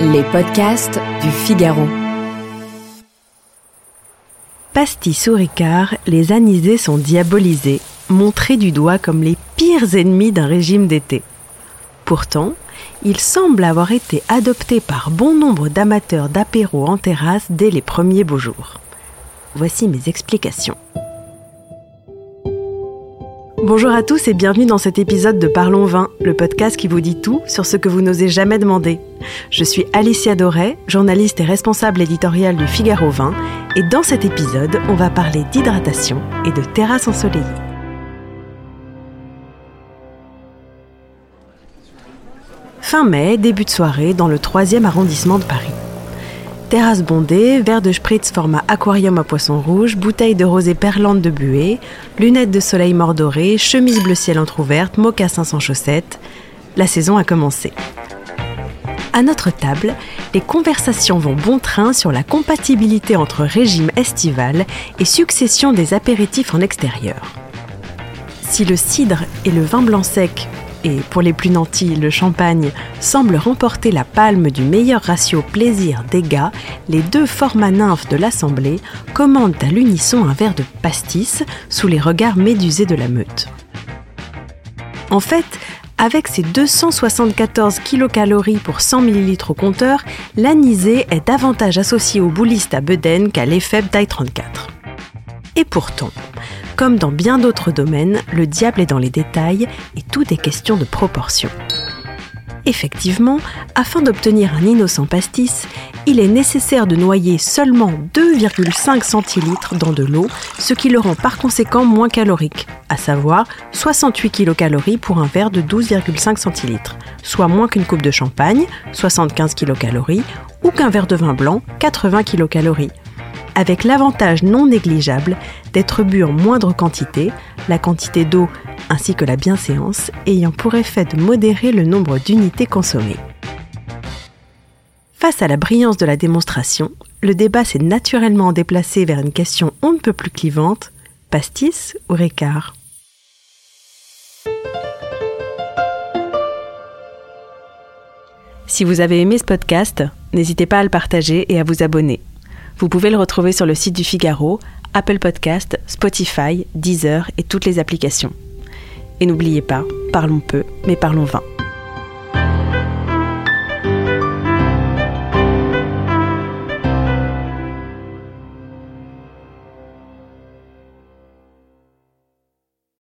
Les podcasts du Figaro. Pastis ou Ricard, les anisés sont diabolisés, montrés du doigt comme les pires ennemis d'un régime d'été. Pourtant, ils semblent avoir été adoptés par bon nombre d'amateurs d'apéro en terrasse dès les premiers beaux jours. Voici mes explications. Bonjour à tous et bienvenue dans cet épisode de Parlons Vin, le podcast qui vous dit tout sur ce que vous n'osez jamais demander. Je suis Alicia Doré, journaliste et responsable éditoriale du Figaro Vin, et dans cet épisode, on va parler d'hydratation et de terrasse ensoleillée. Fin mai, début de soirée, dans le 3e arrondissement de Paris. Terrasse bondée, verre de spritz format aquarium à poisson rouge, bouteille de rosée perlante de buée, lunettes de soleil mordorées, chemise bleu ciel entr'ouverte, mocassins sans chaussettes. La saison a commencé. À notre table, les conversations vont bon train sur la compatibilité entre régime estival et succession des apéritifs en extérieur. Si le cidre et le vin blanc sec et pour les plus nantis, le champagne, semblent remporter la palme du meilleur ratio plaisir-dégâts, les deux formats nymphes de l'Assemblée commandent à l'unisson un verre de pastis sous les regards médusés de la meute. En fait, avec ses 274 kilocalories pour 100 ml au compteur, l'anisé est davantage associé au bouliste à Beden qu'à l'EFEB taille 34. Et pourtant, comme dans bien d'autres domaines, le diable est dans les détails et tout est question de proportion. Effectivement, afin d'obtenir un innocent pastis, il est nécessaire de noyer seulement 2,5 centilitres dans de l'eau, ce qui le rend par conséquent moins calorique, à savoir 68 kilocalories pour un verre de 12,5 centilitres, soit moins qu'une coupe de champagne, 75 kilocalories, ou qu'un verre de vin blanc, 80 kilocalories avec l'avantage non négligeable d'être bu en moindre quantité, la quantité d'eau ainsi que la bienséance ayant pour effet de modérer le nombre d'unités consommées. Face à la brillance de la démonstration, le débat s'est naturellement déplacé vers une question on ne peut plus clivante, pastis ou récart? Si vous avez aimé ce podcast, n'hésitez pas à le partager et à vous abonner. Vous pouvez le retrouver sur le site du Figaro, Apple Podcast, Spotify, Deezer et toutes les applications. Et n'oubliez pas, parlons peu, mais parlons vin.